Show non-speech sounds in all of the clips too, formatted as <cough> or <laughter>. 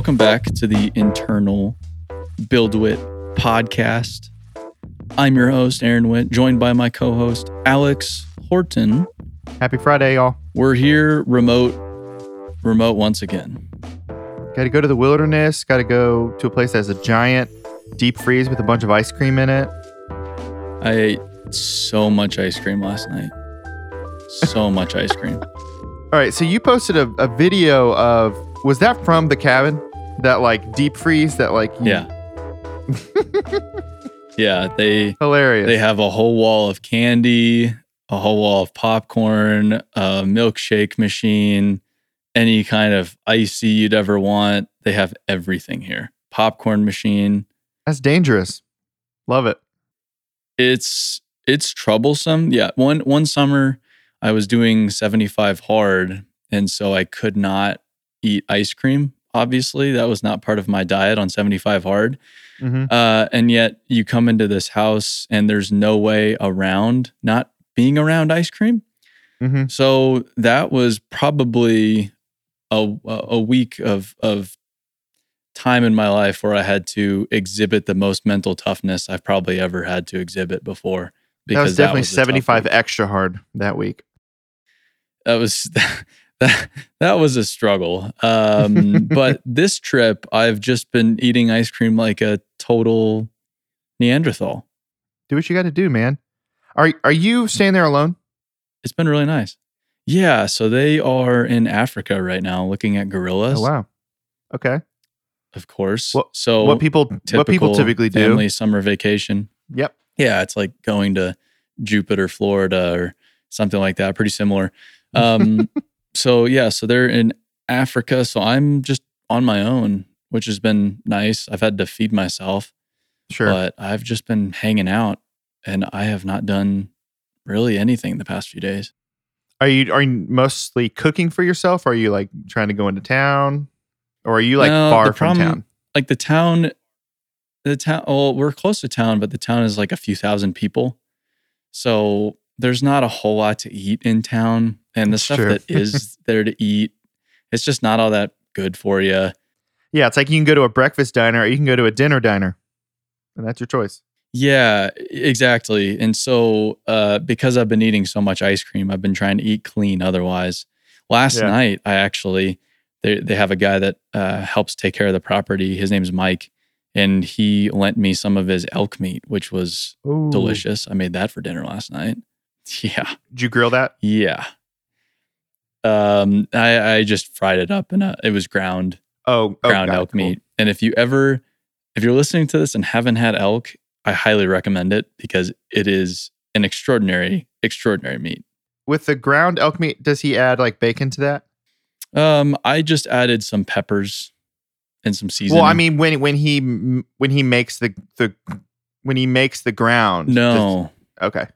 Welcome back to the internal BuildWitt podcast. I'm your host, Aaron Witt, joined by my co host, Alex Horton. Happy Friday, y'all. We're here remote, remote once again. Got to go to the wilderness. Got to go to a place that has a giant deep freeze with a bunch of ice cream in it. I ate so much ice cream last night. So much ice cream. <laughs> All right, so you posted a, a video of was that from the cabin? That like deep freeze that like you- Yeah. <laughs> yeah, they hilarious. they have a whole wall of candy, a whole wall of popcorn, a milkshake machine, any kind of icy you'd ever want. They have everything here. Popcorn machine. That's dangerous. Love it. It's it's troublesome. Yeah, one one summer I was doing 75 hard and so I could not eat ice cream. Obviously, that was not part of my diet on 75 hard. hmm Uh, and yet you come into this house and there's no way around not being around ice cream. hmm So that was probably a, a week of, of time in my life where I had to exhibit the most mental toughness I've probably ever had to exhibit before. That was definitely a tough 75 extra hard that week. That was <laughs> that <laughs> that was a struggle. Um, <laughs> but this trip, I've just been eating ice cream like a total Neanderthal. Do what you got to do, man. Are are you staying there alone? It's been really nice. Yeah, so they are in Africa right now looking at gorillas, Oh wow. Okay. of course. What- so what people what people typically do? family summer vacation. Yep. Yeah, it's like going to Jupiter, Florida, or something like that. Pretty similar. Um, <laughs> so yeah, so they're in Africa. So I'm just on my own, which has been nice. I've had to feed myself, Sure. but I've just been hanging out, and I have not done really anything the past few days. Are you are you mostly cooking for yourself? Or are you like trying to go into town, or are you like No, far the from problem- town? Like the town, the town. Well, we're close to town, but the town is like a few thousand people, so there's not a whole lot to eat in town, and the That's stuff true. that <laughs> is there to eat, it's just not all that good for you. Yeah, it's like you can go to a breakfast diner or you can go to a dinner diner, and that's your choice. Yeah, exactly. And so, uh, because I've been eating so much ice cream, I've been trying to eat clean. Otherwise, last Yeah. night I actually they they have a guy that uh, helps take care of the property. His name's Mike, and he lent me some of his elk meat, which was Ooh. delicious. I made that for dinner last night. <laughs> Yeah, Did you grill that? yeah. Um, I I just fried it up and it was ground Oh, oh, ground it, elk cool. meat. And if you ever, if you're listening to this and haven't had elk, I highly recommend it because it is an extraordinary, extraordinary meat. With the ground elk meat, does he add like bacon to that? Um, I just added some peppers and some seasoning. Well, I mean, when when he when he makes the the when he makes the ground. no, does- okay.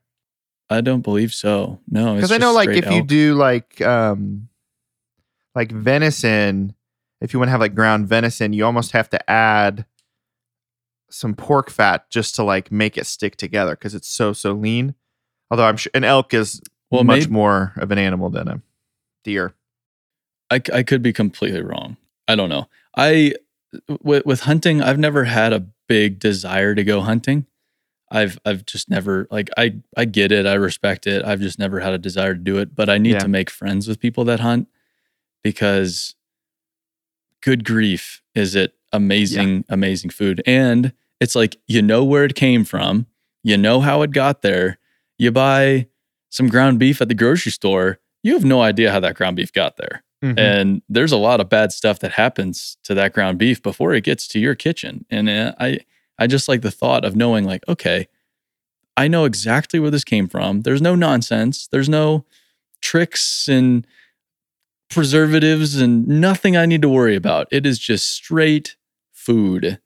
I don't believe so. No, Because I know, like, if you do like um like venison, if you want to have like ground venison, you almost have to add some pork fat just to like make it stick together because it's so so lean. Although I'm sure an elk is well, much maybe, more of an animal than a deer. I, I could be completely wrong. I don't know. I with, with hunting, I've never had a big desire to go hunting. I've I've just never like I I get it. I respect it. I've just never had a desire to do it, but I need Yeah. to make friends with people that hunt because good grief is it amazing amazing food and it's like you know where it came from, you know how it got there. You buy some ground beef at the grocery store, you have no idea how that ground beef got there. Mhm. And there's a lot of bad stuff that happens to that ground beef before it gets to your kitchen. And uh, I, I just like the thought of knowing, like, okay, I know exactly where this came from. There's no nonsense. There's no tricks and preservatives and nothing I need to worry about. It is just straight food.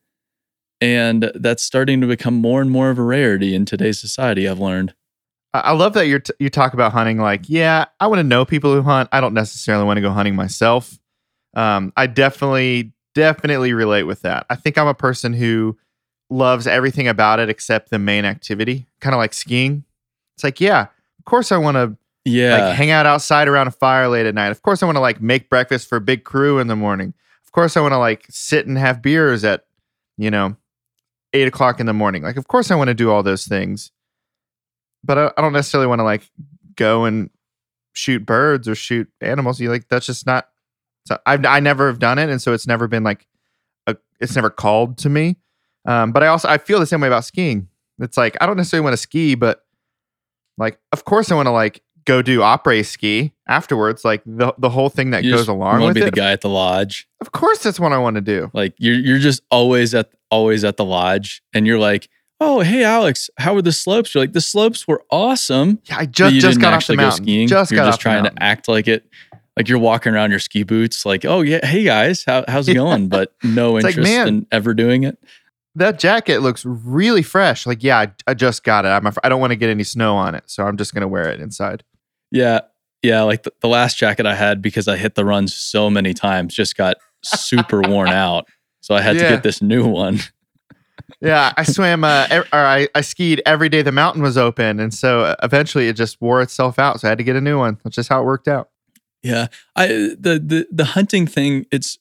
And that's starting to become more and more of a rarity in today's society, I've learned. I love that you're t- you talk about hunting. Like, yeah, I want to know people who hunt. I don't necessarily want to go hunting myself. Um, I definitely, definitely relate with that. I think I'm a person who loves everything about it except the main activity, kind of like skiing. It's like, yeah, of course I want to Yeah. like hang out outside around a fire late at night. Of course I want to like make breakfast for a big crew in the morning. Of course, I want to like sit and have beers at, you know, eight o'clock in the morning. Like, of course, I want to do all those things, but I, I don't necessarily want to like go and shoot birds or shoot animals. You like that's just not. So I've I never have done it, and so it's never been like a. It's never called to me. Um, but I also I feel the same way about skiing. It's like I don't necessarily want to ski, but like of course I want to like go do après ski afterwards. Like the the whole thing that You goes along with be it. the guy at the lodge. Of course, that's what I want to do. Like you're you're just always at always at the lodge, and you're like, oh hey Alex, how were the slopes? You're like the slopes were awesome. Yeah, I just you just didn't got off the go mountain. skiing. Just you're got just off the trying to act like it. Like you're walking around your ski boots, like, oh yeah, hey guys, how, how's it going? But no <laughs> It's like, interest man. in ever doing it. That jacket looks really fresh. Like, yeah, I, I just got it. I'm af- I don't want to get any snow on it, so I'm just gonna wear it inside. Yeah. Yeah. Like the, the last jacket I had because I hit the runs so many times just got super worn <laughs> out. So I had to get this new one. Yeah, I swam uh, or I, I skied every day the mountain was open, and so uh, eventually it just wore itself out. So I had to get a new one. That's just how it worked out. Yeah. I the the the hunting thing, it's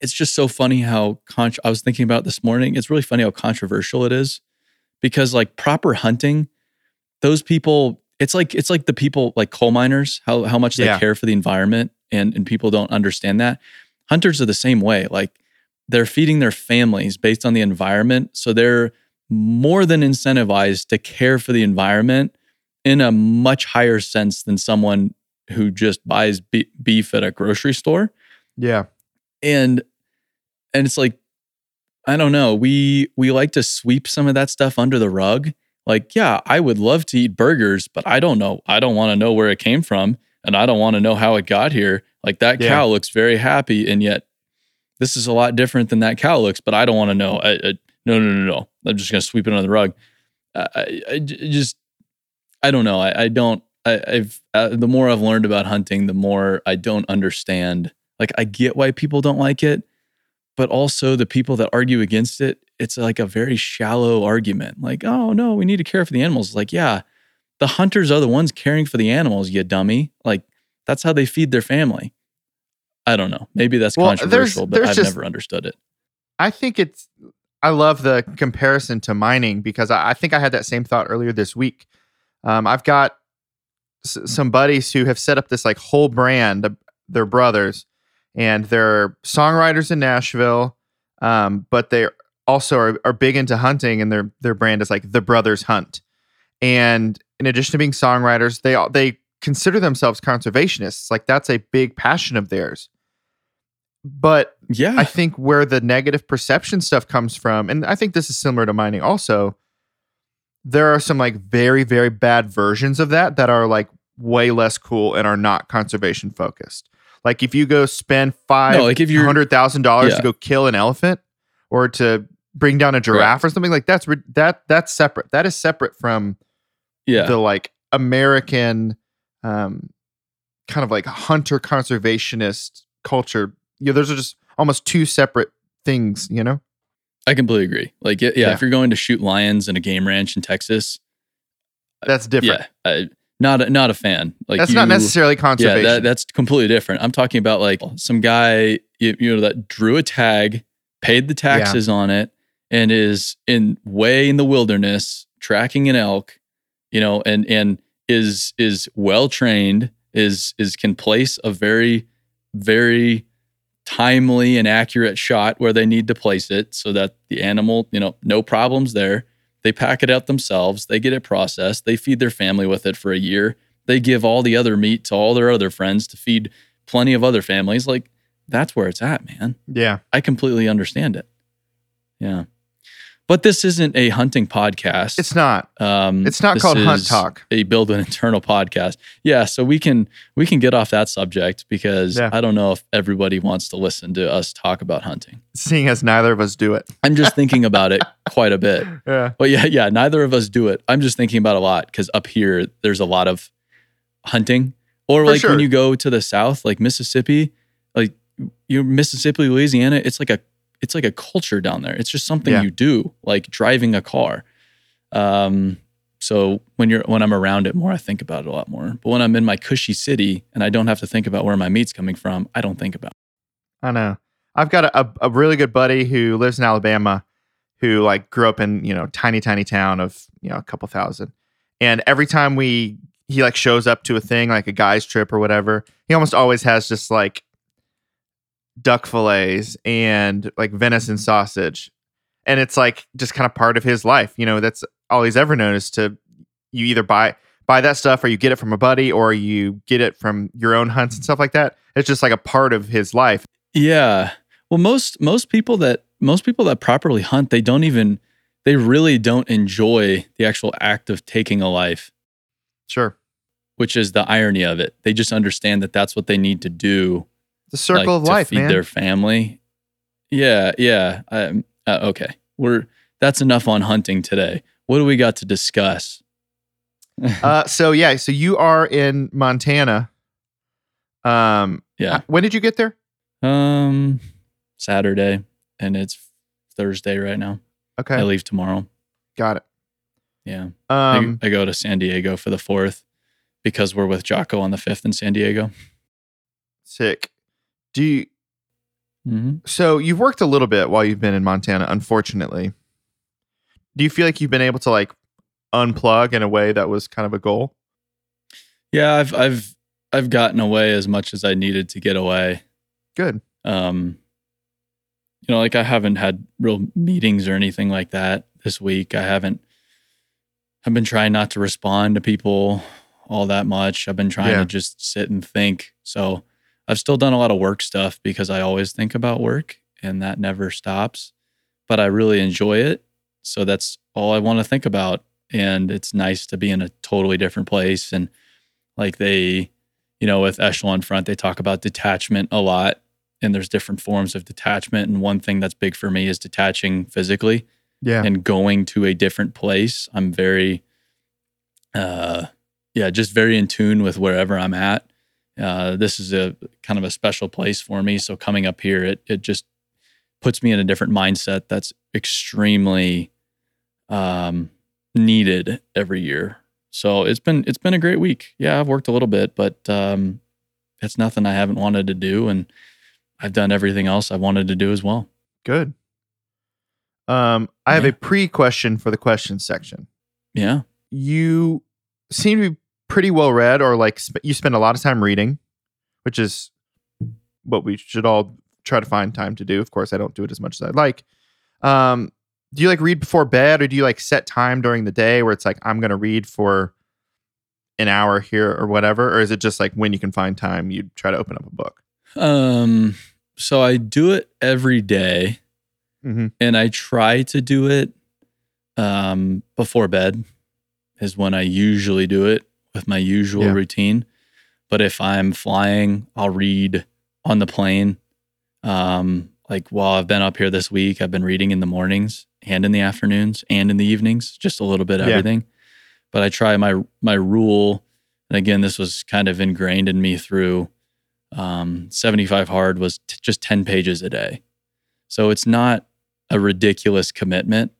it's just so funny how con- I was thinking about this morning. It's really funny how controversial it is because like proper hunting, those people, it's like it's like the people like coal miners, how how much they Yeah. care for the environment and and people don't understand that. Hunters are the same way. Like they're feeding their families based on the environment. So they're more than incentivized to care for the environment in a much higher sense than someone who just buys be- beef at a grocery store. Yeah, And and it's like I don't know, we we like to sweep some of that stuff under the rug. Like, yeah, I would love to eat burgers, but I don't know. I don't want to know where it came from and I don't want to know how it got here. Like that Yeah. cow looks very happy and yet this is a lot different than that cow looks, but I don't want to know. I, I, no, no, no, no. I'm just going to sweep it under the rug. I just, I don't know. I, I don't, I, I've, uh, the more I've learned about hunting, the more I don't understand. Like, I get why people don't like it, but also the people that argue against it, it's like a very shallow argument. Like, oh, no, we need to care for the animals. Like, yeah, the hunters are the ones caring for the animals, you dummy. Like, that's how they feed their family. I don't know. Maybe that's Well, there's- controversial, but I've just- never understood it. I think it's. I love the comparison to mining because I, I think I had that same thought earlier this week. Um, I've got s- some buddies who have set up this like whole brand. of They're brothers, and they're songwriters in Nashville, um, but they also are, are big into hunting, and their their brand is like the Brothers Hunt. And in addition to being songwriters, they all they consider themselves conservationists. Like that's a big passion of theirs. But Yeah. I think where the negative perception stuff comes from, and I think this is similar to mining also, there are some like very, very bad versions of that that are like way less cool and are not conservation focused. Like if you go spend five no, like if you're hundred thousand dollars Yeah. to go kill an elephant or to bring down a giraffe or something like that's that that's separate. That is separate from yeah, the like American um kind of like hunter conservationist culture. You know, those are just almost two separate things, you know? I completely agree. Like, yeah, yeah, Yeah. if you're going to shoot lions in a game ranch in Texas, That's different. yeah, I, not a, not a fan. Like that's you, not necessarily Yeah, conservation. that, that's completely different. I'm talking about like some guy you, you know that drew a tag, paid the taxes on it, and is in way in the wilderness tracking an elk, you know, and and is is well trained, is is can place a very very timely and accurate shot where they need to place it so that the animal, you know, no problems there. They pack it out themselves, they get it processed, they feed their family with it for a year. They give all the other meat to all their other friends to feed plenty of other families. Like that's where it's at, man. yeah. I completely understand it. Yeah. But this isn't a hunting podcast. It's not. Um, It's not called Hunt Talk. A build an internal podcast. Yeah, so we can we can get off that subject because Yeah. I don't know if everybody wants to listen to us talk about hunting. Seeing as neither of us do it. I'm just thinking about it <laughs> quite a bit. Yeah. But yeah, yeah. Neither of us do it. I'm just thinking about a lot because up here there's a lot of hunting, or For like sure. when you go to the south, like Mississippi, like you Mississippi, Louisiana. It's like a it's like a culture down there. It's just something Yeah. you do, like driving a car. Um, so when you're when I'm around it more, I think about it a lot more. But when I'm in my cushy city and I don't have to think about where my meat's coming from, I don't think about. It. I know. I've got a, a really good buddy who lives in Alabama who like grew up in, you know, tiny, tiny town of, you know, a couple thousand. And every time we he like shows up to a thing like a guy's trip or whatever, he almost always has just like duck fillets and like venison sausage. And it's like just kind of part of his life. You know, that's all he's ever known is to you either buy buy that stuff or you get it from a buddy or you get it from your own hunts and stuff like that. It's just like a part of his life. Yeah. Well, most most people that most people that properly hunt, they don't even they really don't enjoy the actual act of taking a life. Sure. Which is the irony of it. They just understand that that's what they need to do. The circle like, of life, feed man. their family. Yeah, yeah. Um, uh, okay, we're that's enough on hunting today. What do we got to discuss? <laughs> uh, so yeah, so you are in Montana. Um, yeah. When did you get there? Um, Saturday, and it's Thursday right now. Okay, I leave tomorrow. got it. Yeah, Um, I, I go to San Diego for the fourth because we're with Jocko on the fifth in San Diego. sick. Do you? hmm So you've worked a little bit while you've been in Montana. Unfortunately, do you feel like you've been able to like unplug in a way that was kind of a goal? Yeah, I've I've I've gotten away as much as I needed to get away. Good. Um, you know, like I haven't had real meetings or anything like that this week. I haven't. I've been trying not to respond to people all that much. I've been trying Yeah. to just sit and think. So I've still done a lot of work stuff because I always think about work and that never stops. But I really enjoy it. So that's all I want to think about. And it's nice to be in a totally different place. And like they, you know, with Echelon Front, they talk about detachment a lot. And there's different forms of detachment. And one thing that's big for me is detaching physically Yeah. and going to a different place. I'm very, uh, yeah, just very in tune with wherever I'm at. Uh, this is a kind of a special place for me. So coming up here, it it just puts me in a different mindset that's extremely um, needed every year. So it's been it's been a great week. Yeah, I've worked a little bit, but um, it's nothing I haven't wanted to do, and I've done everything else I wanted to do as well. Good. Um, I have a pre-question for the question section. Yeah. You seem to be pretty well read, or like sp- you spend a lot of time reading, which is what we should all try to find time to do. Of course, I don't do it as much as I'd like. Um, do you like read before bed, or do you like set time during the day where it's like I'm going to read for an hour here or whatever, or is it just like when you can find time, you try to open up a book? Um, so I do it every day, Mhm. and I try to do it um, before bed is when I usually do it with my usual Yeah. routine. But if I'm flying, I'll read on the plane. Um, like while I've been up here this week, I've been reading in the mornings and in the afternoons and in the evenings, just a little bit of Yeah. everything. But I try my my rule, and again, this was kind of ingrained in me through um, 75 hard was t- just 10 pages a day. So it's not a ridiculous commitment.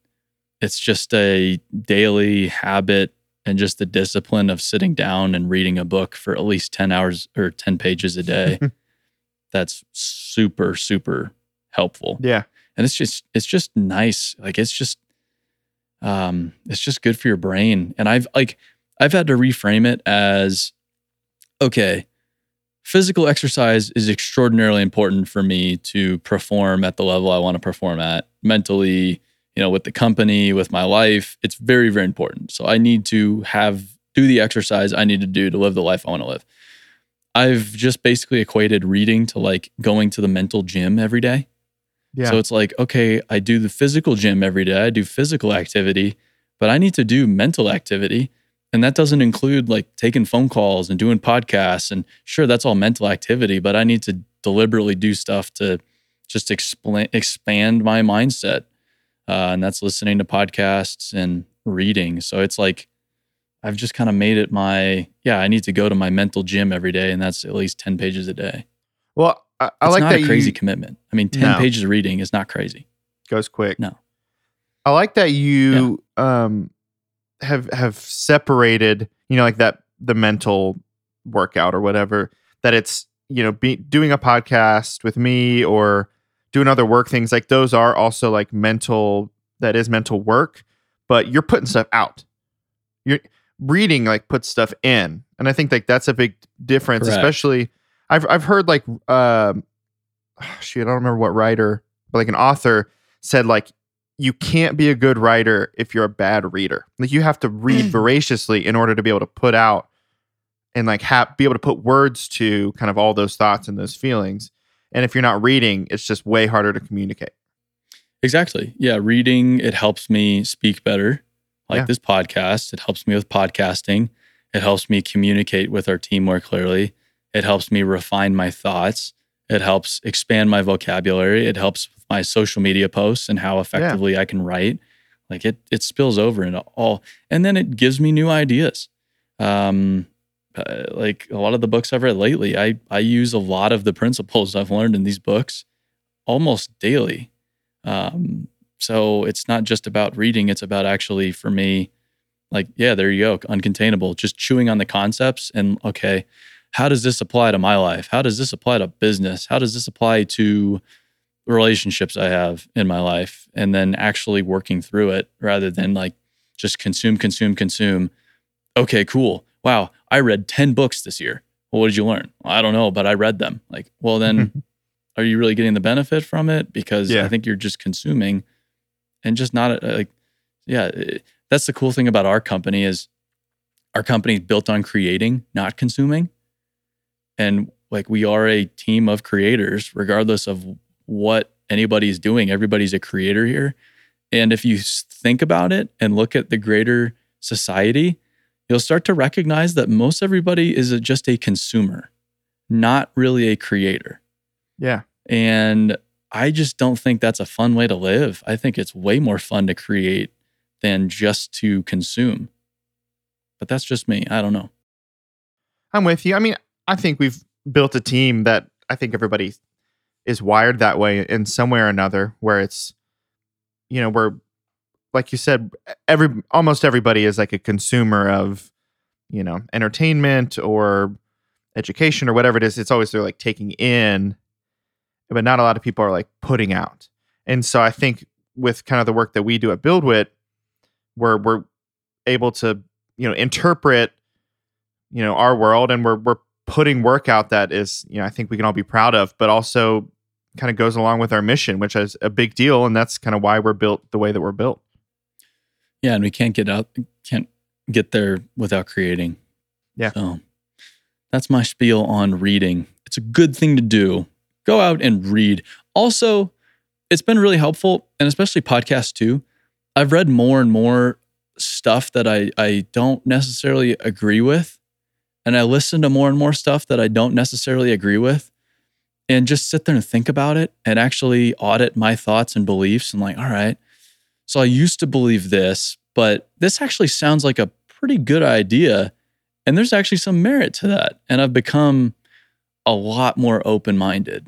It's just a daily habit and just the discipline of sitting down and reading a book for at least 10 hours or 10 pages a day. <laughs> That's super, super helpful. Yeah. And it's just, it's just nice. Like it's just, um, it's just good for your brain. And I've like, I've had to reframe it as, okay, physical exercise is extraordinarily important for me to perform at the level I want to perform at mentally, you know, with the company, with my life. It's very, very important. So I need to have do the exercise I need to do to live the life I want to live. I've just basically equated reading to like going to the mental gym every day. Yeah. So it's like, okay, I do the physical gym every day, I do physical activity, but I need to do mental activity. And that doesn't include like taking phone calls and doing podcasts. And sure, that's all mental activity, but I need to deliberately do stuff to just explain, expand my mindset. Uh, and that's listening to podcasts and reading. So it's like, I've just kind of made it my, yeah, I need to go to my mental gym every day. And that's at least 10 pages a day. well, I, I like that crazy you commitment. I mean, 10 No. pages of reading is not crazy. goes quick. No. I like that you um have have separated, you know, like that the mental workout or whatever that it's, you know, be doing a podcast with me or doing other work things like those are also like mental that is mental work but you're putting stuff out. You're reading like puts stuff in and i think like that's a big difference Correct. especially i've i've heard like um shoot i don't remember what writer but like an author said like you can't be a good writer if you're a bad reader. Like you have to read voraciously in order to be able to put out and like have be able to put words to kind of all those thoughts and those feelings and if you're not reading it's just way harder to communicate Exactly. Yeah. Reading, it helps me speak better. Like Yeah. this podcast, it helps me with podcasting. It helps me communicate with our team more clearly. It helps me refine my thoughts. It helps expand my vocabulary. It helps with my social media posts and how effectively I can write. Like it, it spills over into all, and then it gives me new ideas. Um, uh, like a lot of the books I've read lately, I I use a lot of the principles I've learned in these books almost daily. Um, so it's not just about reading, it's about actually for me, like, yeah, there you go, uncontainable, just chewing on the concepts and okay, how does this apply to my life? How does this apply to business? How does this apply to relationships I have in my life? And then actually working through it rather than like just consume, consume, consume. Okay, cool. Wow, I read 10 books this year. Well, what did you learn? Well, I don't know, but I read them. Like, well, then <laughs> are you really getting the benefit from it? Because Yeah. I think you're just consuming and just not uh, like, yeah, it- that's the cool thing about our company is our company is built on creating, not consuming. And like we are a team of creators, regardless of what anybody's doing. Everybody's a creator here. And if you think about it and look at the greater society, you'll start to recognize that most everybody is a, just a consumer, not really a creator. yeah And I just don't think that's a fun way to live. I think it's way more fun to create than just to consume. But that's just me. I don't know. i'm with you i mean i think we've built a team that i think everybody is wired that way in some way or another where it's you know we're like you said every almost everybody is like a consumer of you know entertainment or education or whatever it is. It's always they're like taking in but not a lot of people are like putting out. And so i think with kind of the work that we do at BuildWitt we're we're able to you know interpret you know our world and we're we're putting work out that is you know i think we can all be proud of but also kind of goes along with our mission which is a big deal. And that's kind of why we're built the way that we're built Yeah, and we can't get out can't get there without creating. Yeah. So that's my spiel on reading. It's a good thing to do. Go out and read. Also, it's been really helpful, and especially podcasts too. I've read more and more stuff that I, I don't necessarily agree with. And I listen to more and more stuff that I don't necessarily agree with. And just sit there and think about it and actually audit my thoughts and beliefs and like, all right, so I used to believe this, but this actually sounds like a pretty good idea. And there's actually some merit to that. And I've become a lot more open minded.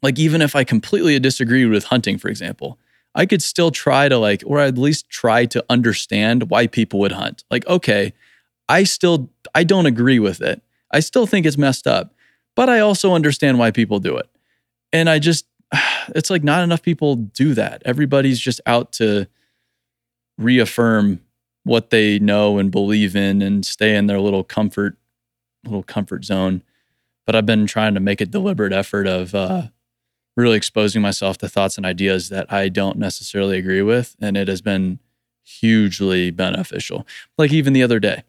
Like, even if I completely disagreed with hunting, for example, I could still try to, like, or at least try to understand why people would hunt. Like, okay, I still, I don't agree with it. I still think it's messed up, but I also understand why people do it. And I just, <sighs> it's like not enough people do that. Everybody's just out to reaffirm what they know and believe in and stay in their little comfort little comfort zone. But I've been trying to make a deliberate effort of uh, really exposing myself to thoughts and ideas that I don't necessarily agree with, and it has been hugely beneficial. Like even the other day,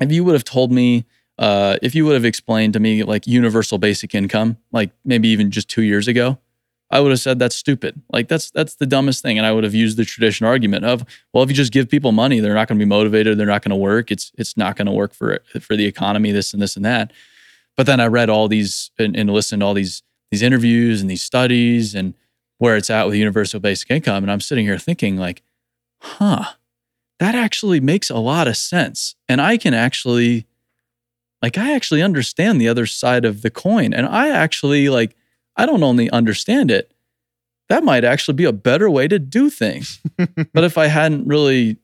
if you would have told me, uh, if you would have explained to me like universal basic income, like maybe even just two years ago, I would have said that's stupid. Like that's that's the dumbest thing, and I would have used the traditional argument of, well, if you just give people money, they're not going to be motivated, they're not going to work. It's it's not going to work for for the economy, this and this and that. But then I read all these and, and listened to all these these interviews and these studies and where it's at with universal basic income, and I'm sitting here thinking like, huh, that actually makes a lot of sense, and I can actually, like, I actually understand the other side of the coin, and I actually like. I don't only understand it, that might actually be a better way to do things. <laughs> but if I hadn't really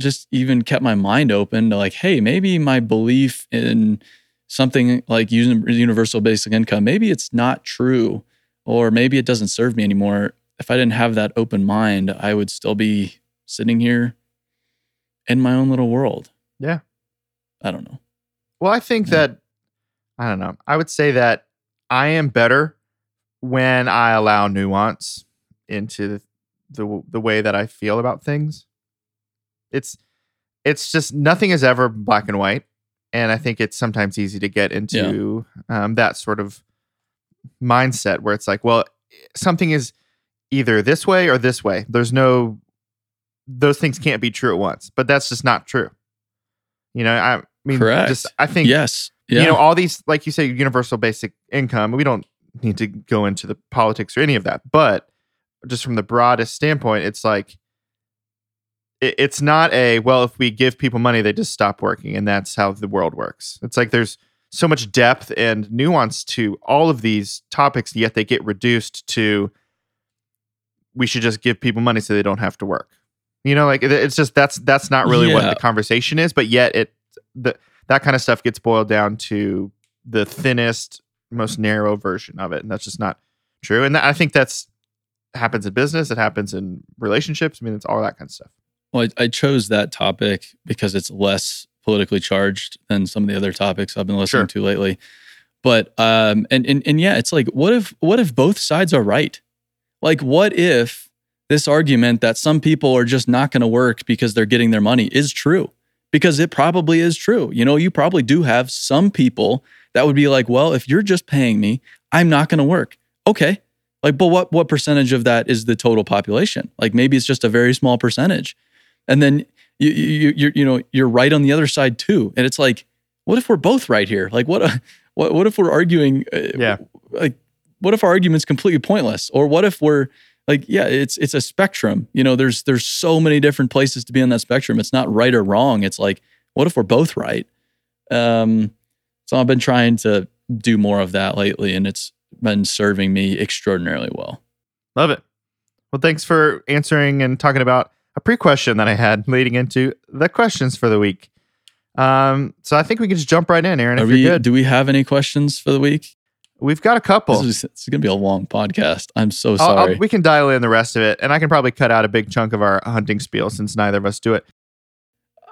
just even kept my mind open to like, hey, maybe my belief in something like using universal basic income, maybe it's not true or maybe it doesn't serve me anymore. If I didn't have that open mind, I would still be sitting here in my own little world. Yeah. I don't know. Well, I think Yeah. that I don't know. I would say that I am better when I allow nuance into the the, the way that I feel about things. It's it's just nothing is ever black and white, and I think it's sometimes easy to get into um, that sort of mindset where it's like, well, something is either this way or this way. There's no those things can't be true at once, but that's just not true. You know, I mean, Correct. just I think Yes. Yeah. you know all these like you say universal basic income we don't need to go into the politics or any of that but just from the broadest standpoint it's like it, it's not a well if we give people money they just stop working and that's how the world works. It's like there's so much depth and nuance to all of these topics yet they get reduced to we should just give people money so they don't have to work. You know like it- it's just that's that's not really what the conversation is but yet it the that kind of stuff gets boiled down to the thinnest, most narrow version of it, and that's just not true. And that, I think that's happens in business. It happens in relationships. I mean, it's all that kind of stuff. Well, I, I chose that topic because it's less politically charged than some of the other topics I've been listening Sure. to lately. But um, and, and and yeah, it's like, what if what if both sides are right? Like, what if this argument that some people are just not going to work because they're getting their money is true? Because it probably is true. You know, you probably do have some people that would be like, well, if you're just paying me, I'm not going to work. Okay, like, but what what percentage of that is the total population? Like, maybe it's just a very small percentage and then you you you you know you're right on the other side too and it's like what if we're both right here like what a, <laughs> what what if we're arguing uh, Yeah. like what if our argument's completely pointless or what if we're like yeah it's it's a spectrum you know there's there's so many different places to be on that spectrum it's not right or wrong it's like what if we're both right um so i've been trying to do more of that lately and it's been serving me extraordinarily well Love it. Well, thanks for answering and talking about a pre-question that I had leading into the questions for the week. Um, so I think we can just jump right in, Aaron. If Are you're good, do we have any questions for the week we've got a couple. This is, it's going to be a long podcast. I'm so I'll- I'll- sorry. we can dial in the rest of it, and I can probably cut out a big chunk of our hunting spiel since neither of us do it.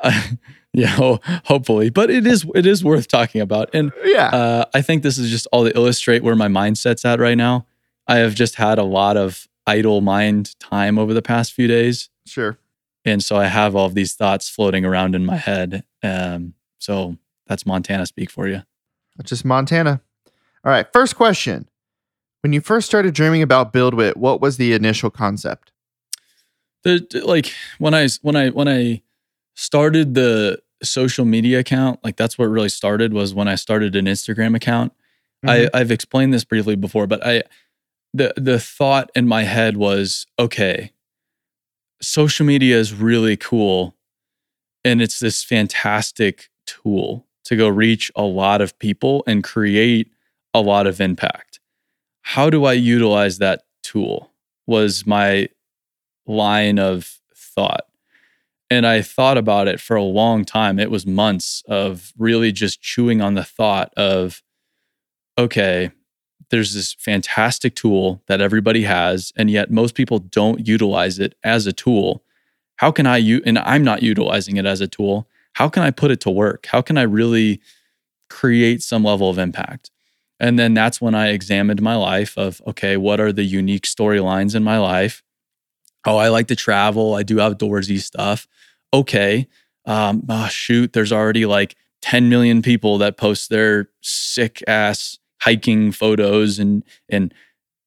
<laughs> yeah, ho- hopefully, but it is it is worth talking about, and Yeah, uh, I think this is just all to illustrate where my mindset's at right now. I have just had a lot of idle mind time over the past few days, sure. and so I have all of these thoughts floating around in my head. Um, so that's Montana speak for you. That's just Montana. All right, first question. When you first started dreaming about BuildWitt, what was the initial concept? the like when I when I when I started the social media account, like that's what really started was when I started an Instagram account. Mhm. I, I've explained this briefly before, but I the the thought in my head was okay, social media is really cool, and it's this fantastic tool to go reach a lot of people and create a lot of impact. How do I utilize that tool? Was my line of thought. And I thought about it for a long time. It was months of really just chewing on the thought of, okay, there's this fantastic tool that everybody has, and yet most people don't utilize it as a tool. How can I and I'm not utilizing it as a tool. How can I put it to work? How can I really create some level of impact? And then that's when I examined my life of, okay, what are the unique storylines in my life? Oh, I like to travel. I do outdoorsy stuff. Okay. Um, oh, shoot, there's already like 10 million people that post their sick ass hiking photos and and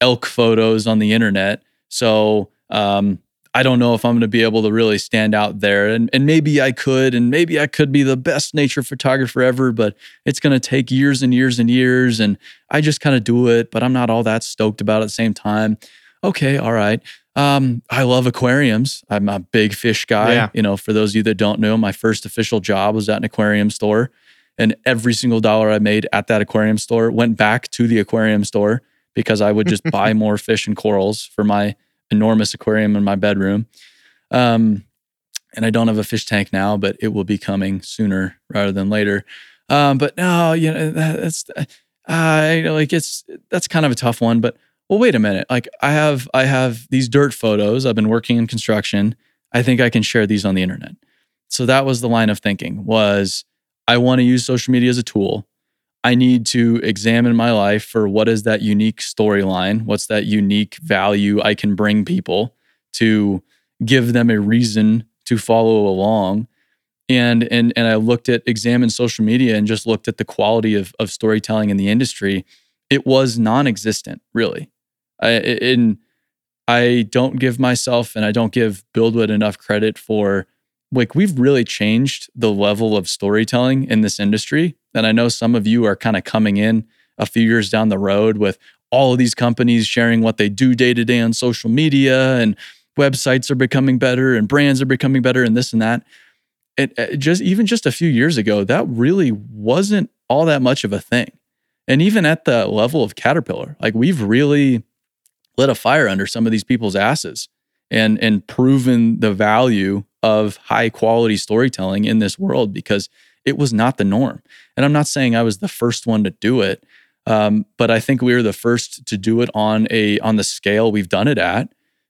elk photos on the internet. So um, I don't know if I'm going to be able to really stand out there. And and maybe I could, and maybe I could be the best nature photographer ever, but it's going to take years and years and years. And I just kind of do it, but I'm not all that stoked about it at the same time. Okay, all right. Um, I love aquariums. I'm a big fish guy. Yeah. You know, for those of you that don't know, my first official job was at an aquarium store. And every single dollar I made at that aquarium store went back to the aquarium store because I would just <laughs> buy more fish and corals for my enormous aquarium in my bedroom. Um, and I don't have a fish tank now, but it will be coming sooner rather than later. Um, but no, you know, that, that's, uh, you know, like it's, that's kind of a tough one. But well, wait a minute. Like I have I have these dirt photos. I've been working in construction. I think I can share these on the internet. So that was the line of thinking was I want to use social media as a tool. I need to examine my life for what is that unique storyline? What's that unique value I can bring people to give them a reason to follow along? And and and I looked at examined social media and just looked at the quality of of storytelling in the industry. It was non-existent, really. I I don't give myself and I don't give BuildWitt enough credit for like we've really changed the level of storytelling in this industry. And I know some of you are kind of coming in a few years down the road with all of these companies sharing what they do day to day on social media and websites are becoming better and brands are becoming better and this and that. It, it uh, just even just a few years ago, that really wasn't all that much of a thing. And even at the level of Caterpillar, like we've really lit a fire under some of these people's asses and and proven the value of high quality storytelling in this world because it was not the norm. And I'm not saying I was the first one to do it, um, but I think we were the first to do it on a on the scale we've done it at,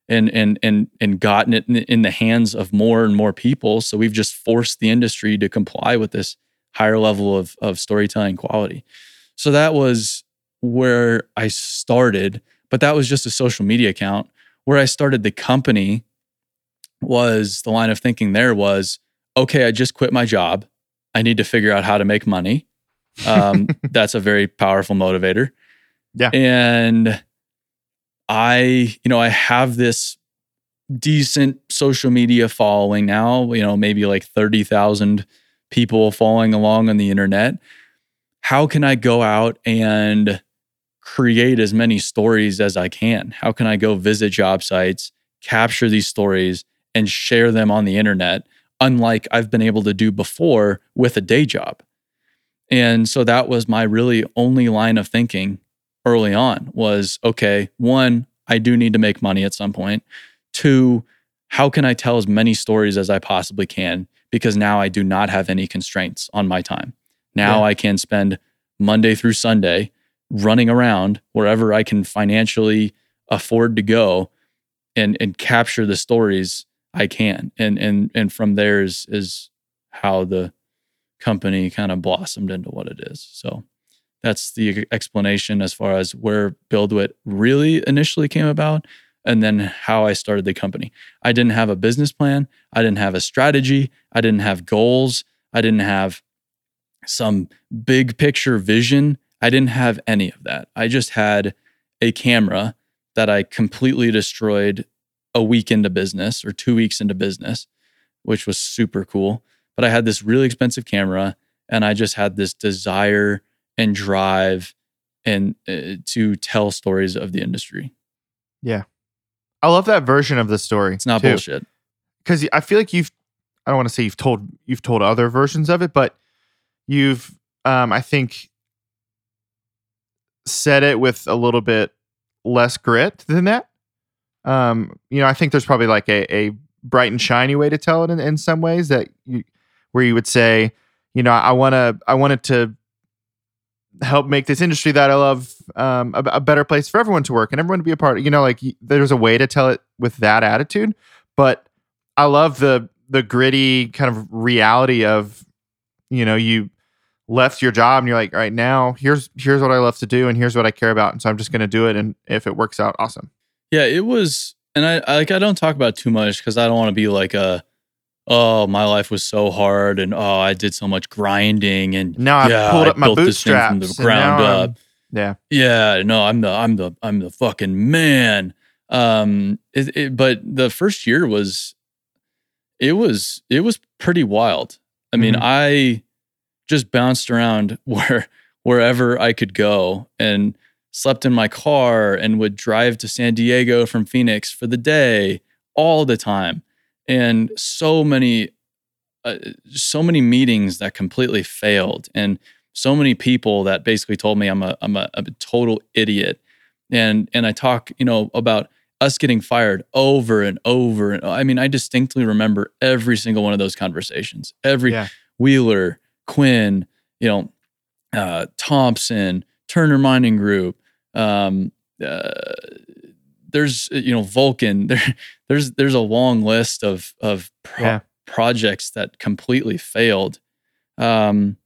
and and and and gotten it in, in the hands of more and more people. So we've just forced the industry to comply with this higher level of of storytelling quality. So that was where I started, but that was just a social media account. Where I started the company was the line of thinking there was okay, I just quit my job. I need to figure out how to make money. Um, <laughs> that's a very powerful motivator. Yeah. And I, you know, I have this decent social media following now, you know, maybe like 30,000 people following along on the internet. How can I go out and create as many stories as I can? How can I go visit job sites, capture these stories, and share them on the internet, unlike I've been able to do before with a day job. And so that was my really only line of thinking early on was okay, one, I do need to make money at some point. Two, how can I tell as many stories as I possibly can? Because now I do not have any constraints on my time. Now yeah. I can spend Monday through Sunday running around wherever I can financially afford to go and and capture the stories I can. And and and from there is is how the company kind of blossomed into what it is. So that's the explanation as far as where BuildWitt really initially came about and then how I started the company. I didn't have a business plan, I didn't have a strategy, I didn't have goals, I didn't have some big picture vision. I didn't have any of that. I just had a camera that I completely destroyed a week into business or two weeks into business, which was super cool. But I had this really expensive camera and I just had this desire and drive and uh, to tell stories of the industry. Yeah. I love that version of the story. It's not too. bullshit. Cuz I feel like you've I don't want to say you've told you've told other versions of it, but you've um I think said it with a little bit less grit than that um, you know, I think there's probably like a, a bright and shiny way to tell it in, in some ways that you, where you would say, you know, I want to, I wanted to help make this industry that I love um, a, a, better place for everyone to work and everyone to be a part of. You know, like there's a way to tell it with that attitude, but I love the the gritty kind of reality of, you know, you left your job and you're like, all right, now here's here's what I love to do and here's what I care about, and so I'm just going to do it, and if it works out, awesome. Yeah, it was, and I, I like I don't talk about too much because I don't want to be like a, oh my life was so hard and oh I did so much grinding and now yeah, I pulled up I my bootstraps from the ground up. Yeah, yeah, no, I'm the I'm the I'm the fucking man. Um, it, it, but the first year was, it was it was pretty wild. I mean, mm-hmm. I just bounced around <laughs> where wherever I could go and slept in my car and would drive to San Diego from Phoenix for the day all the time. And so many, uh, so many meetings that completely failed, and so many people that basically told me I'm a, I'm a, a total idiot. And and I talk, you know, about us getting fired over and over. And I mean, I distinctly remember every single one of those conversations. Every yeah. Wheeler, Quinn, you know, uh, Thompson, Turner Mining Group, um, uh, there's you know Vulcan. <laughs> There, there's there's a long list of of pro- Yeah. projects that completely failed, um,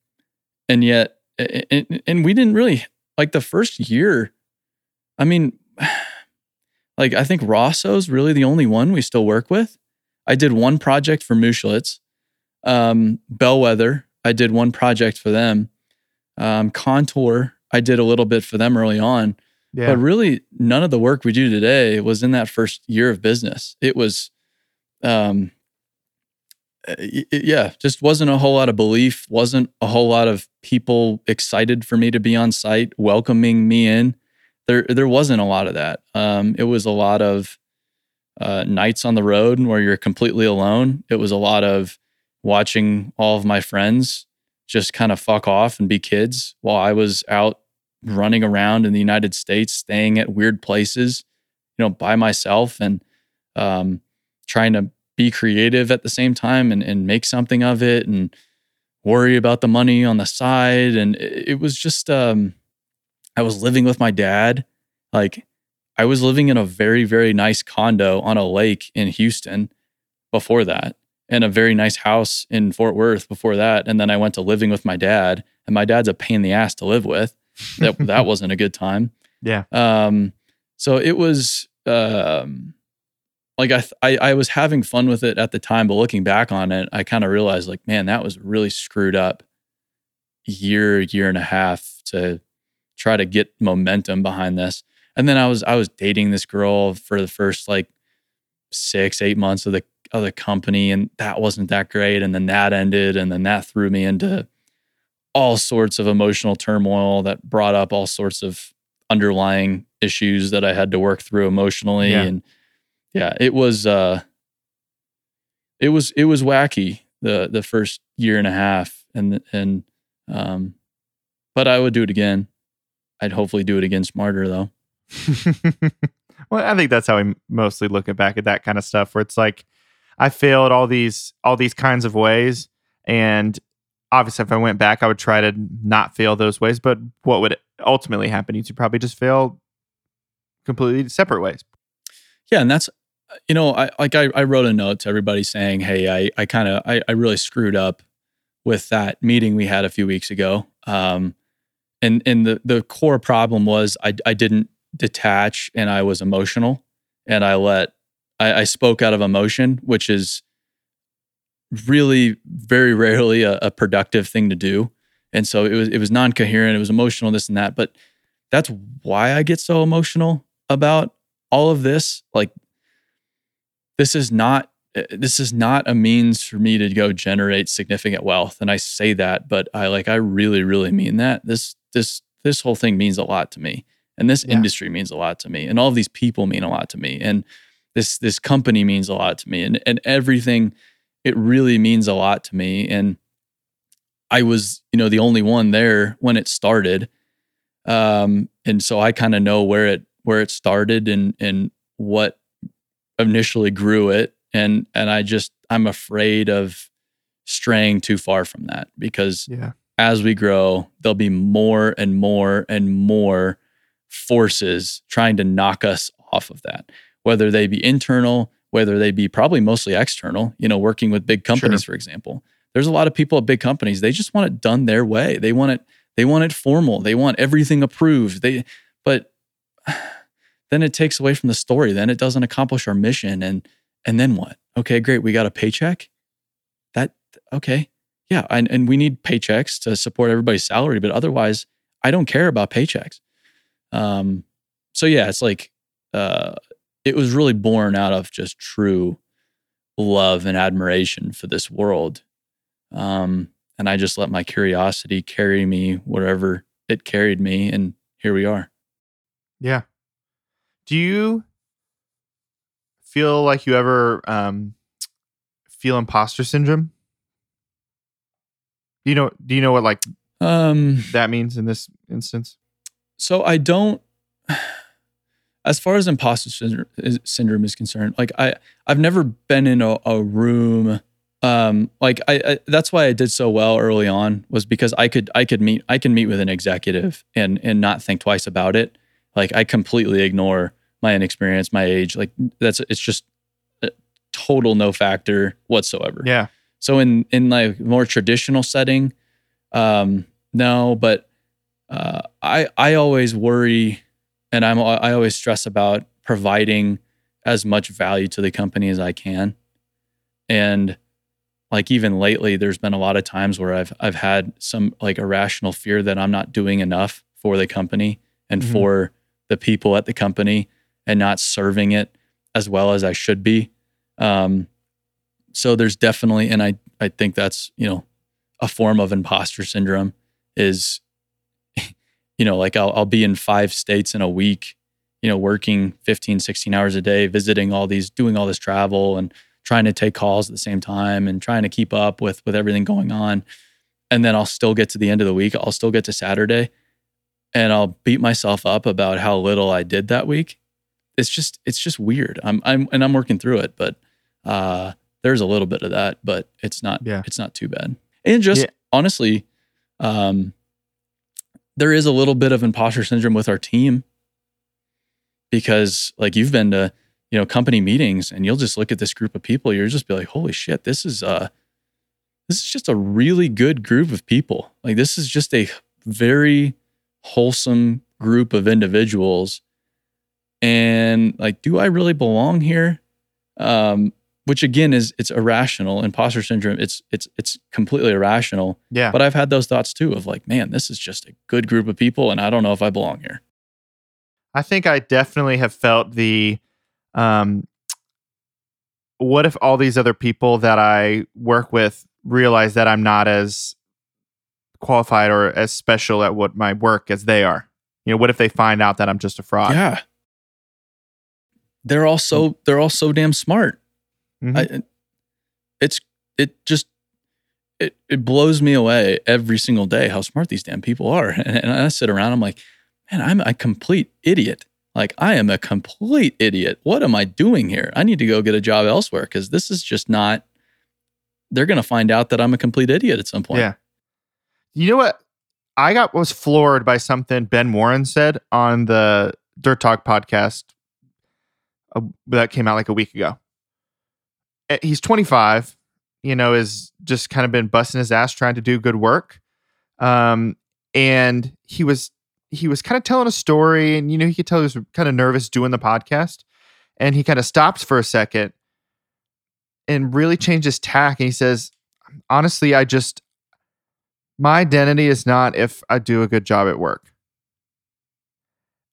and yet and, and we didn't really like the first year. I mean, <sighs> like I think Rosso's really the only one we still work with. I did one project for Muschlitz, um, Bellwether. I did one project for them. Um, Contour. I did a little bit for them early on. Yeah. But really, none of the work we do today was in that first year of business. It was, um, uh, y- y- yeah, just wasn't a whole lot of belief. wasn't a whole lot of people excited for me to be on site, welcoming me in. There, there wasn't a lot of that. Um, it was a lot of uh, nights on the road where you're completely alone. It was a lot of watching all of my friends just kind of fuck off and be kids while I was out running around in the United States, staying at weird places, you know, by myself and um, trying to be creative at the same time and, and make something of it and worry about the money on the side. And it, was just, um, I was living with my dad. Like, I was living in a very, very nice condo on a lake in Houston before that, and a very nice house in Fort Worth before that. And then I went to living with my dad, and my dad's a pain in the ass to live with that <laughs> that wasn't a good time. Yeah. Um, so it was um, like I, th- I I was having fun with it at the time, but looking back on it, I kind of realized like, man, that was really screwed up year year and a half to try to get momentum behind this. And then I was I was dating this girl for the first like six eight months of the of the company, and that wasn't that great. And then that ended, and then that threw me into all sorts of emotional turmoil that brought up all sorts of underlying issues that I had to work through emotionally Yeah. and yeah it was uh it was it was wacky the the first year and a half and and um but I would do it again I'd hopefully do it again smarter though <laughs> well, I think that's how we mostly look at back at that kind of stuff, where it's like I failed all these all these kinds of ways, and obviously, if I went back, I would try to not fail those ways. But what would ultimately happen? You'd probably just fail completely separate ways. Yeah, and that's you know, I like I, I wrote a note to everybody saying, "Hey, I I kind of I, I really screwed up with that meeting we had a few weeks ago." Um, and and the the core problem was I I didn't detach and I was emotional and I let I, I spoke out of emotion, which is really very rarely a, a productive thing to do. And so it was it was non coherent. It was emotional, this and that. But that's why I get so emotional about all of this. Like this is not uh, this is not a means for me to go generate significant wealth and i say that but i like i really really mean that this this this whole thing means a lot to me and this Yeah. industry means a lot to me and all of these people mean a lot to me and this this company means a lot to me and and everything it really means a lot to me and i was you know the only one there when it started um and so i kind of know where it where it started and and what initially grew it and and I just I'm afraid of straying too far from that because Yeah. as we grow there'll be more and more and more forces trying to knock us off of that whether they be internal whether they be probably mostly external you know working with big companies for example. There's a lot of people at big companies they just want it done their way. They want it they want it formal. They want everything approved. They but <sighs> then it takes away from the story. Then it doesn't accomplish our mission. And and then what? Okay great we got a paycheck? That okay. Yeah and, and we need paychecks to support everybody's salary but otherwise i don't care about paychecks. Um so yeah it's like uh it was really born out of just true love and admiration for this world um and i just let my curiosity carry me wherever it carried me and here we are Yeah. Do you feel like you ever um, feel imposter syndrome? Do you know? Do you know what like um that means in this instance? so I don't. As far as imposter syndrome is, concerned, like I, I've never been in a, a room. Um, like I, I, that's why I did so well early on was because I could, I could meet, I can meet with an executive and and not think twice about it, like I completely ignore my inexperience, my age. Like that's it's just a total no factor whatsoever. Yeah. So in in like more traditional setting, um, no, but uh, I I always worry, and I'm I always stress about providing as much value to the company as I can, and like even lately, there's been a lot of times where I've I've had some like irrational fear that I'm not doing enough for the company and Mhm. for the people at the company and not serving it as well as I should be. Um, so there's definitely, and I I think that's you know a form of imposter syndrome is you know like I'll I'll be in five states in a week, you know, working 15, 16 hours a day, visiting all these, doing all this travel and trying to take calls at the same time and trying to keep up with with everything going on. And then I'll still get to the end of the week. I'll still get to Saturday and I'll beat myself up about how little I did that week. It's just it's just weird. I'm I'm and I'm working through it, but uh there's a little bit of that, but it's not Yeah. it's not too bad. And just Yeah. honestly, um there is a little bit of imposter syndrome with our team. Because like you've been to you know company meetings and you'll just look at this group of people you're just be like holy shit this is uh this is just a really good group of people. Like this is just a very wholesome group of individuals. And like do i really belong here? Um which again is it's irrational imposter syndrome it's it's it's completely irrational Yeah. but i've had those thoughts too of like man this is just a good group of people and i don't know if i belong here I think I definitely have felt the um what if all these other people that I work with realize that I'm not as qualified or as special at what my work as they are? You know, what if they find out that I'm just a fraud? yeah they're all so they're all so damn smart Mhm. I, it's it just it it blows me away every single day how smart these damn people are. And, <laughs> and I sit around, I'm like, man, I'm a complete idiot. Like I am a complete idiot. What am I doing here? I need to go get a job elsewhere because this is just not. They're gonna find out that I'm a complete idiot at some point. Yeah. You know what? I got was floored by something Ben Warren said on the Dirt Talk podcast uh, that came out like a week ago. He's 25, you know, has just kind of been busting his ass trying to do good work. Um, and he was he was kind of telling a story, and you know, he could tell he was kind of nervous doing the podcast. And he kind of stops for a second and really changes tack. And he says, honestly, I just my identity is not if I do a good job at work.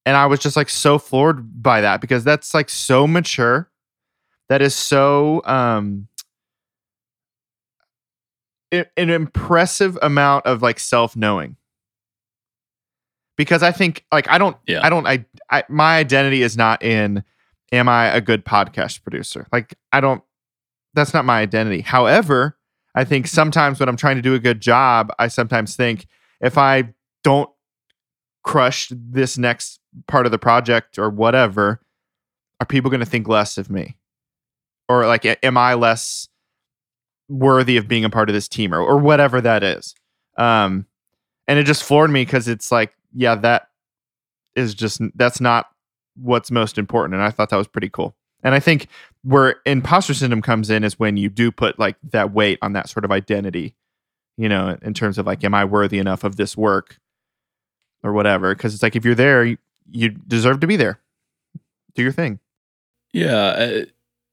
And I was just like so floored by that because that's like so mature. That is so um an impressive amount of like self-knowing. Because I think like I don't Yeah. I don't I, I my identity is not in am I a good podcast producer? Like I don't that's not my identity. However, I think sometimes when I'm trying to do a good job, I sometimes think if I don't crush this next part of the project or whatever, are people going to think less of me? Or like, am I less worthy of being a part of this team or, or whatever that is? Um, and it just floored me because it's like, yeah, that is just, that's not what's most important. And I thought that was pretty cool. And I think where imposter syndrome comes in is when you do put like that weight on that sort of identity, you know, in terms of like, am I worthy enough of this work or whatever? Because it's like if you're there, you, you deserve to be there. Do your thing. Yeah,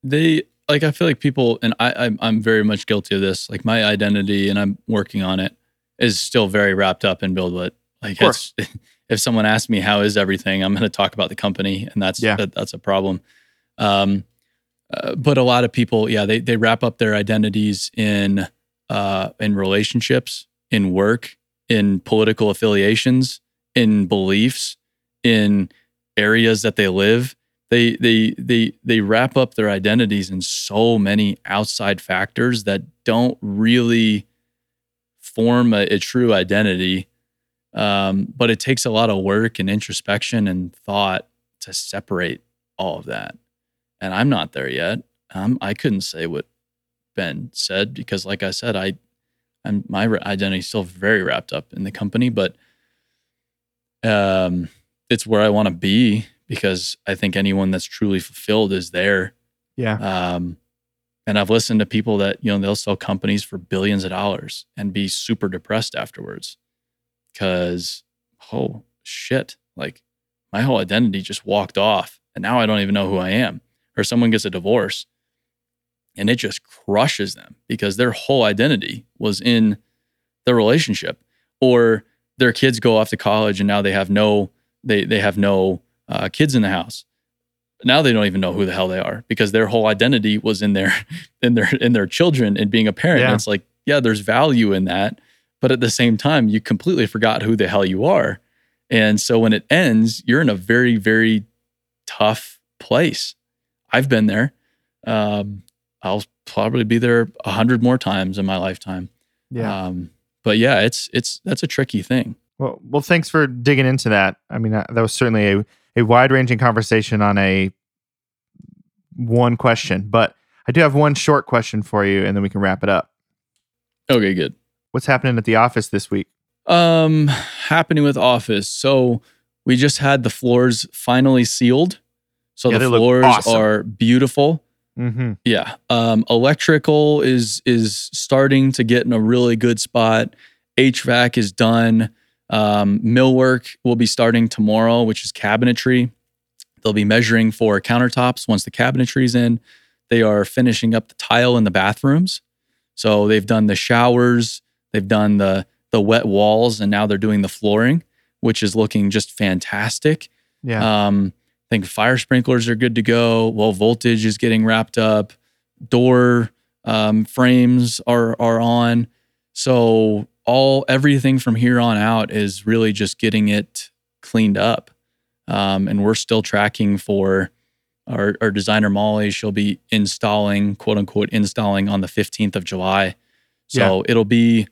they like. I feel like people, and I, I'm, I'm very much guilty of this. Like my identity, and I'm working on it, is still very wrapped up in BuildWitt. Like, <laughs> if someone asks me how is everything, I'm going to talk about the company, and that's Yeah. that, that's a problem. Um, uh, but a lot of people, yeah, they they wrap up their identities in uh in relationships, in work, in political affiliations, in beliefs, in areas that they live they they they they wrap up their identities in so many outside factors that don't really form a, a true identity. Um, but it takes a lot of work and introspection and thought to separate all of that. And i'm not there yet. Um, i couldn't say what ben said because like i said i I'm, my identity is still very wrapped up in the company but um it's where I want to be because I think anyone that's truly fulfilled is there. Yeah. Um, and I've listened to people that, you know, they'll sell companies for billions of dollars and be super depressed afterwards because, oh shit, like my whole identity just walked off and now I don't even know who I am. Or someone gets a divorce and it just crushes them because their whole identity was in the relationship. Or their kids go off to college and now they have no, they, they have no uh, kids in the house now they don't even know who the hell they are because their whole identity was in their <laughs> in their in their children and being a parent. Yeah. It's like, yeah, there's value in that, but at the same time, you completely forgot who the hell you are. And so when it ends, you're in a very very tough place. I've been there. Um, I'll probably be there a hundred more times in my lifetime. Yeah. Um, but yeah, it's it's that's a tricky thing. Well, well, thanks for digging into that. I mean, that, that was certainly a, a wide ranging conversation on a one question, but I do have one short question for you, and then we can wrap it up. Okay, good. What's happening at the office this week? Um, happening with Office. So we just had the floors finally sealed. So Yeah, the floors awesome. are beautiful. Mm-hmm. Yeah. Um, electrical is is starting to get in a really good spot. HVAC is done. Um, millwork will be starting tomorrow, which is cabinetry. They'll be measuring for countertops once the cabinetry's in. They are finishing up the tile in the bathrooms. So they've done the showers, they've done the the wet walls, and now they're doing the flooring, which is looking just fantastic. Yeah. Um, I think fire sprinklers are good to go. Well, voltage is getting wrapped up. Door um, frames are are on. So all everything from here on out is really just getting it cleaned up. Um, and we're still tracking for our, our designer Molly. She'll be installing, quote unquote, installing on the 15th of July. So it'll be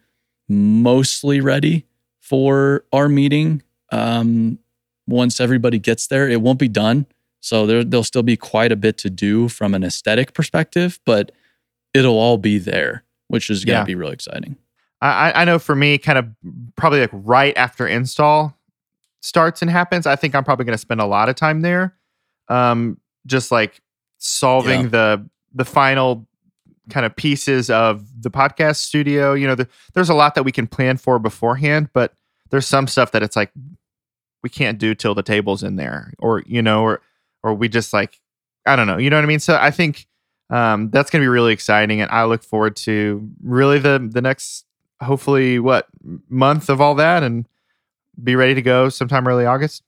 mostly ready for our meeting. Um, once everybody gets there, it won't be done. So there, there'll still be quite a bit to do from an aesthetic perspective, but it'll all be there, which is going to Yeah. be really exciting. I, I know for me, kind of probably like right after install starts and happens, I think I'm probably going to spend a lot of time there, um, just like solving Yeah. the the final kind of pieces of the podcast studio. You know, the, there's a lot that we can plan for beforehand, but there's some stuff that it's like we can't do till the table's in there, or you know, or or we just like I don't know, you know what I mean. So I think um, that's going to be really exciting, and I look forward to really the the next hopefully what month of all that and be ready to go sometime early August.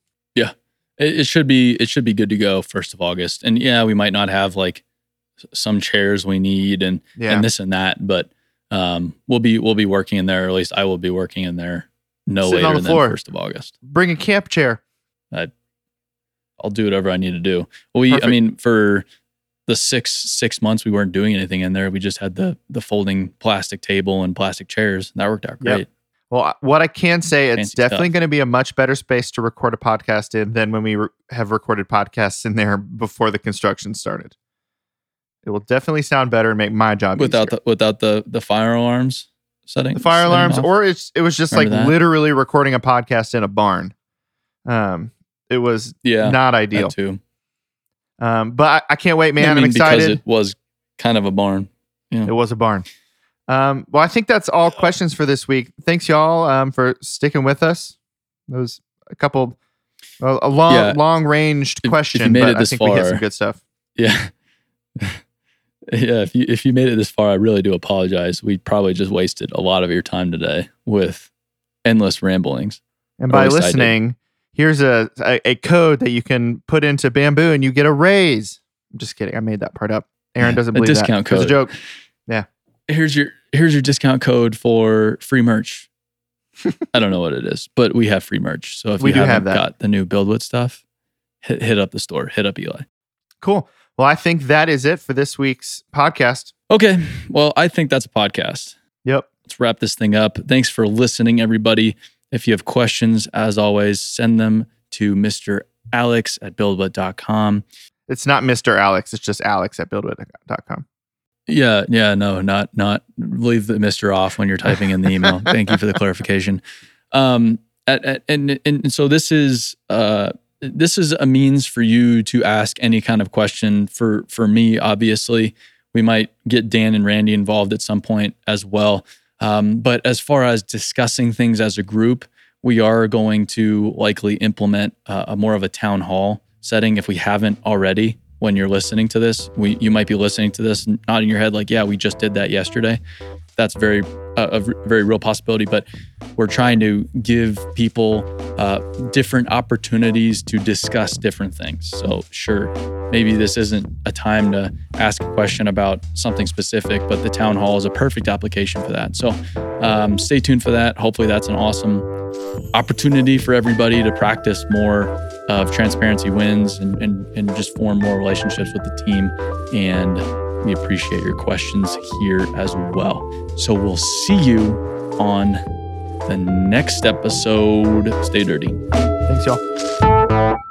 It, it should be it should be good to go first of August. And yeah, we might not have like some chairs we need and Yeah. and this and that, but um, we'll be we'll be working in there. Or at least I will be working in there no Sitting later the than first of August. Bring a camp chair. I, I'll do whatever I need to do. We, I mean, for the six six months we weren't doing anything in there. We just had the the folding plastic table and plastic chairs. That worked out Yep. great. Well, what I can say, it's Fancy definitely going to be a much better space to record a podcast in than when we re- have recorded podcasts in there before the construction started. It will definitely sound better and make my job Without easier. the without the the fire alarms setting the fire setting alarms, off. or it's it was just Remember like that? literally recording a podcast in a barn. Um, it was yeah, not ideal. too. Um, but I, I can't wait, man. I I'm mean, excited. because it was kind of a barn. It was a barn. Um, well, I think that's all questions for this week. Thanks, y'all, um, for sticking with us. That was a couple, a, a long, Yeah. long ranged If- if you question, made but it I this think we hit some good stuff. Yeah. <laughs> yeah, if you if you made it this far, I really do apologize. We probably just wasted a lot of your time today with endless ramblings. And by at I listening, here's a, a a code that you can put into Bamboo, and you get a raise. I'm just kidding. I made that part up. Aaron doesn't believe A discount that. It was a code. joke. Here's your here's your discount code for free merch. <laughs> I don't know what it is, but we have free merch. So if We you do have haven't that. got the new BuildWitt stuff, hit, hit up the store. Hit up Eli. Cool. Well, I think that is it for this week's podcast. Okay. Well, I think that's a podcast. Yep. let's wrap this thing up. Thanks for listening, everybody. If you have questions, as always, send them to Mr. Alex at buildwitt.com. It's not Mr. Alex. It's just Alex at buildwitt.com. Yeah, yeah, no, not not leave the Mr. off when you're typing in the email. <laughs> Thank you for the clarification. Um, at, at, and, and and so this is uh this is a means for you to ask any kind of question. For for me, obviously, we might get Dan and Randy involved at some point as well. Um, but as far as discussing things as a group, we are going to likely implement uh, a more of a town hall setting if we haven't already. When you're listening to this, we you might be listening to this nodding your head like, "Yeah, we just did that yesterday." That's very a, a very real possibility. But we're trying to give people uh, different opportunities to discuss different things. So, sure, maybe this isn't a time to ask a question about something specific, but the town hall is a perfect application for that. So, um, stay tuned for that. Hopefully, that's an awesome opportunity for everybody to practice more of transparency wins and, and, and just form more relationships with the team. And we appreciate your questions here as well. So we'll see you on the next episode. Stay dirty. Thanks, y'all.